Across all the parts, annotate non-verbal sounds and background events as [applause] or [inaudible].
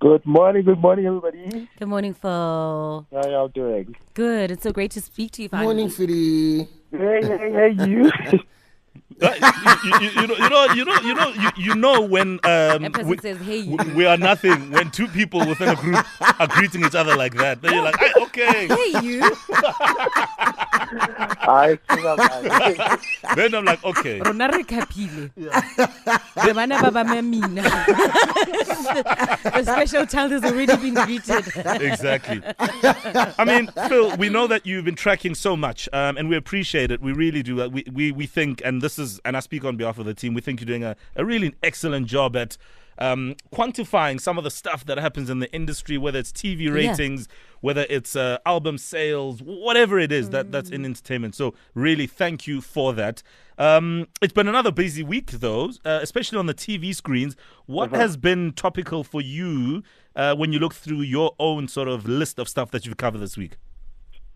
Good morning, good morning, everybody. Good morning, Phil. How y'all doing? Good. It's so great to speak to you. Finally. Morning, Philly. Hey, hey, hey, you. [laughs] You, you, you, know, you know, you know, you know, you, you know when um, we, says, "Hey, you." we, we are nothing. When two people within a group are greeting each other like that, then you're like, "Hey, okay. [laughs] Hey, you. I think I'm [laughs] Then I'm like, okay. Rona re kapile. Re [laughs] bana ba ba mamina. The special child has already been greeted. exactly. I mean, Phil, we know that you've been tracking so much, um, and we appreciate it. We really do. Uh, We, we we think, and this is, and I speak on behalf of the team. We think you're doing a, a really excellent job at um, quantifying some of the stuff that happens in the industry, whether it's TV ratings, whether it's uh, album sales, whatever it is that that's in entertainment. So really, thank you for that. Um, it's been another busy week, though, uh, especially on the TV screens. What has been topical for you uh, when you look through your own sort of list of stuff that you've covered this week?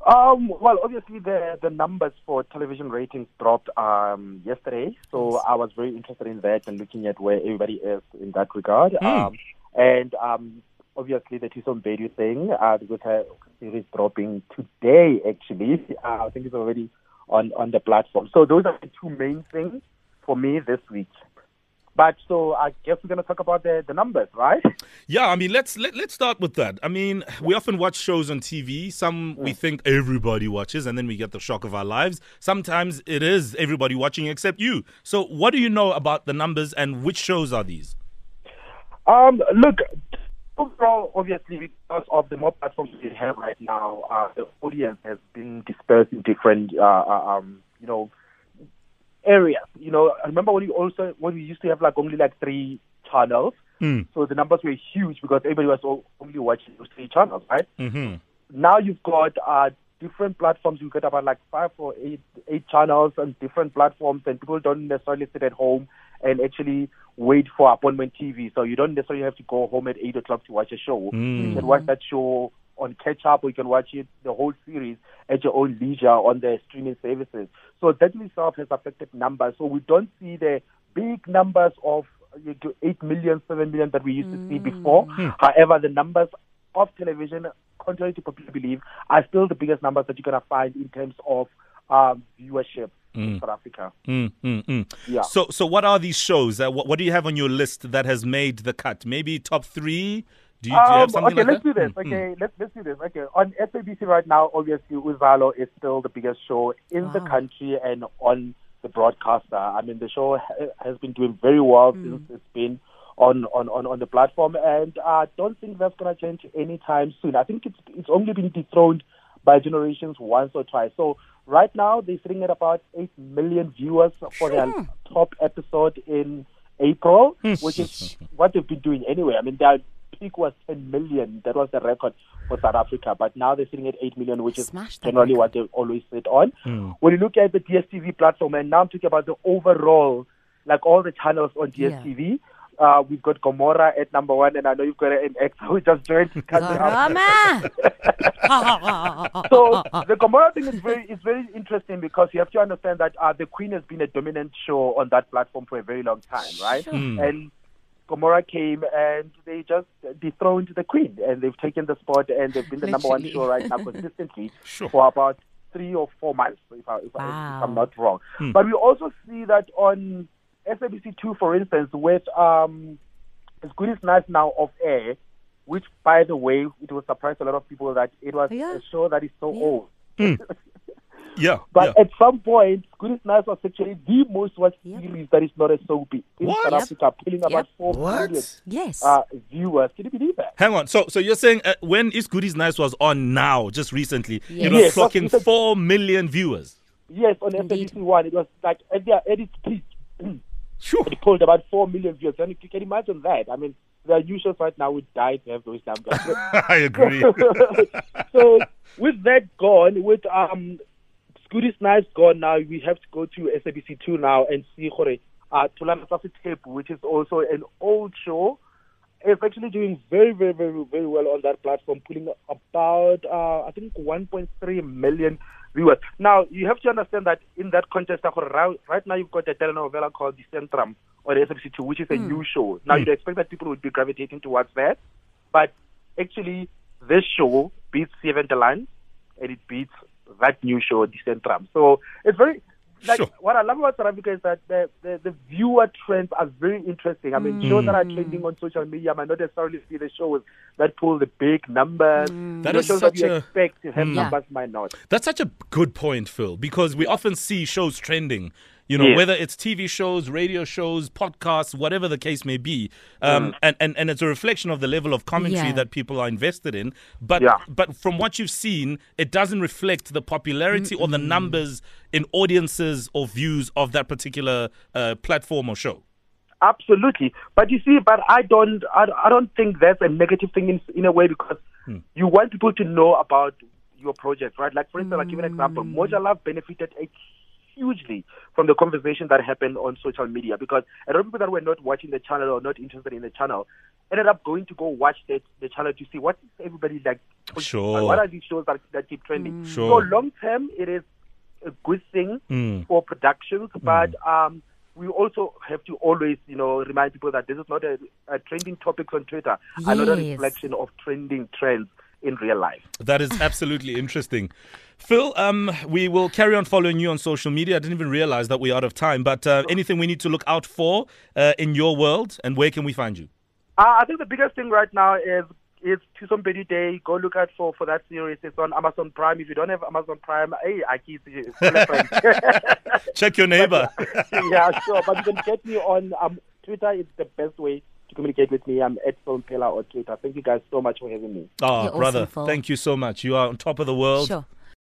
Um, well, obviously the the numbers for television ratings dropped um, yesterday, so I was very interested in that and looking at where everybody is in that regard. Um, and um, obviously the Thuso Mbedu thing, uh, because her series dropping today. Actually, uh, I think it's already on on the platform. So those are the two main things for me this week. But so I guess we're going to talk about the, the numbers, right? Yeah, I mean, let's let, let's start with that. I mean, we often watch shows on TV. Some we think everybody watches, and then we get the shock of our lives. Sometimes it is everybody watching except you. So, what do you know about the numbers, and which shows are these? Um, look, overall, obviously, because of the more platforms we have right now, uh, the audience has been dispersed in different, uh, uh, um, you know, areas. You know, I remember when you also when we used to have like only like three channels, Mm. so the numbers were huge because everybody was only watching those three channels, right? Mm-hmm. now you've got uh, different platforms. You've got about like five or eight eight channels on different platforms, and people don't necessarily sit at home and actually wait for appointment TV. So you don't necessarily have to go home at eight o'clock to watch a show. Mm. You can watch that show on catch up, or you can watch it the whole series at your own leisure on the streaming services. So that in itself has affected numbers. So we don't see the big numbers of uh, to 8 million, 7 million that we used to see before. However, the numbers of television, contrary to popular belief, are still the biggest numbers that you're going to find in terms of um, viewership in South Africa. Mm, mm, mm. Yeah. So, so what are these shows? Uh, what, what do you have on your list that has made the cut? Maybe top three? Do you, do you Um, have something okay, like let's that? do this. Mm, mm. Okay, let's let's do this. Okay, on SABC right now, obviously Uzalo is still the biggest show in the country and on the broadcaster. I mean, the show ha- has been doing very well Mm. since it's been on on on, on the platform, and I don't think that's going to change anytime soon. I think it's it's only been dethroned by generations once or twice. So right now they're sitting at about eight million viewers for their top episode in April, which is what they've been doing anyway. I mean, their peak was 10 million. That was the record for South Africa. But now they're sitting at 8 million, which is Smashed that generally what they always sit on. When you look at the DSTV platform, and now I'm talking about the overall, like all the channels on Yeah. DSTV. Uh, we've got Gomora at number one, and I know you've got an ex who just joined. [laughs] So the Gomora thing is very is very interesting because you have to understand that uh, the Queen has been a dominant show on that platform for a very long time, right? Sure. And Gomora came and they just dethroned the Queen, and they've taken the spot and they've been the number one show right now [laughs] consistently Sure. for about three or four months, if, I, if, I, Wow. if I'm not wrong. But we also see that on SABC two, for instance, with um, It's Good It's Nice now off air, which, by the way, it will surprise a lot of people that it was Yeah. a show that is so Yeah. old. [laughs] Yeah. But yeah. at some point, Good It's Nice was actually the most watched Yep. series that is not a soapy in What? South Africa, pulling about Yep. four million What? Yes. uh, viewers. Can you believe that? Hang on. So, so you're saying uh, when Is Goodies Nice was on now, just recently, Yes. it was Yes, clocking that's- four million viewers. Yes, on Indeed. SABC One, it was like at, their, at its peak. Sure. it pulled about four million viewers. And you can imagine that. I mean, the new shows right now would die to have those numbers. [laughs] I agree. [laughs] so with that gone, with um Scootie's Nice gone now, we have to go to SABC two now and see Hore uh Tulana Tape, which is also an old show. It's actually doing very, very, very, very well on that platform, pulling about uh, I think 1.3 million viewers. Now you have to understand that in that context, right, now you've got a telenovela called Die Sentrum on SABC two, which is a new show. Now you'd expect that people would be gravitating towards that. But actually, this show beats 7de Laan, and it beats that new show, Die Sentrum. So it's very like Sure. what I love about South Africa is that the, the, the viewer trends are very interesting. I mean, shows that are mm. trending on social media might not necessarily see the shows that pull the big numbers. Mm. That the is shows such that you a- expect to have mm. Yeah. numbers might not. That's such a good point, Phil, because we often see shows trending. You know, Yes. whether it's TV shows, radio shows, podcasts, whatever the case may be, um, Mm. and, and and it's a reflection of the level of commentary Yeah. that people are invested in. But Yeah. but from what you've seen, it doesn't reflect the popularity or the numbers in audiences or views of that particular uh, platform or show. Absolutely, but you see, but I don't, I, I don't think that's a negative thing in in a way because you want people to know about your project, right? Like for instance, I'll give you an example. Moja Love benefited a hugely from the conversation that happened on social media because a lot of people that were not watching the channel or not interested in the channel ended up going to go watch the, the channel to see what is everybody like. Sure. What are these shows that, that keep trending? Sure. So long term, it is a good thing Mm. for productions, but um, we also have to always, you know, remind people that this is not a, a trending topics on Twitter, are not a reflection of trending trends in real life. That is absolutely [laughs] interesting. Phil, um, we will carry on following you on social media. I didn't even realize that we're out of time, but uh, anything we need to look out for uh, in your world, and where can we find you? Uh, I think the biggest thing right now is is to somebody day. Go look out for, for that series. It's on Amazon Prime. If you don't have Amazon Prime, hey, I keep it's still a. [laughs] Check your neighbor. [laughs] yeah, sure. But you can get me on um, Twitter. It's the best way to communicate with me. I'm at Phil Mphela on Twitter. Thank you guys so much for having me. Oh, You're brother, Phil. thank you so much. You are on top of the world. Sure.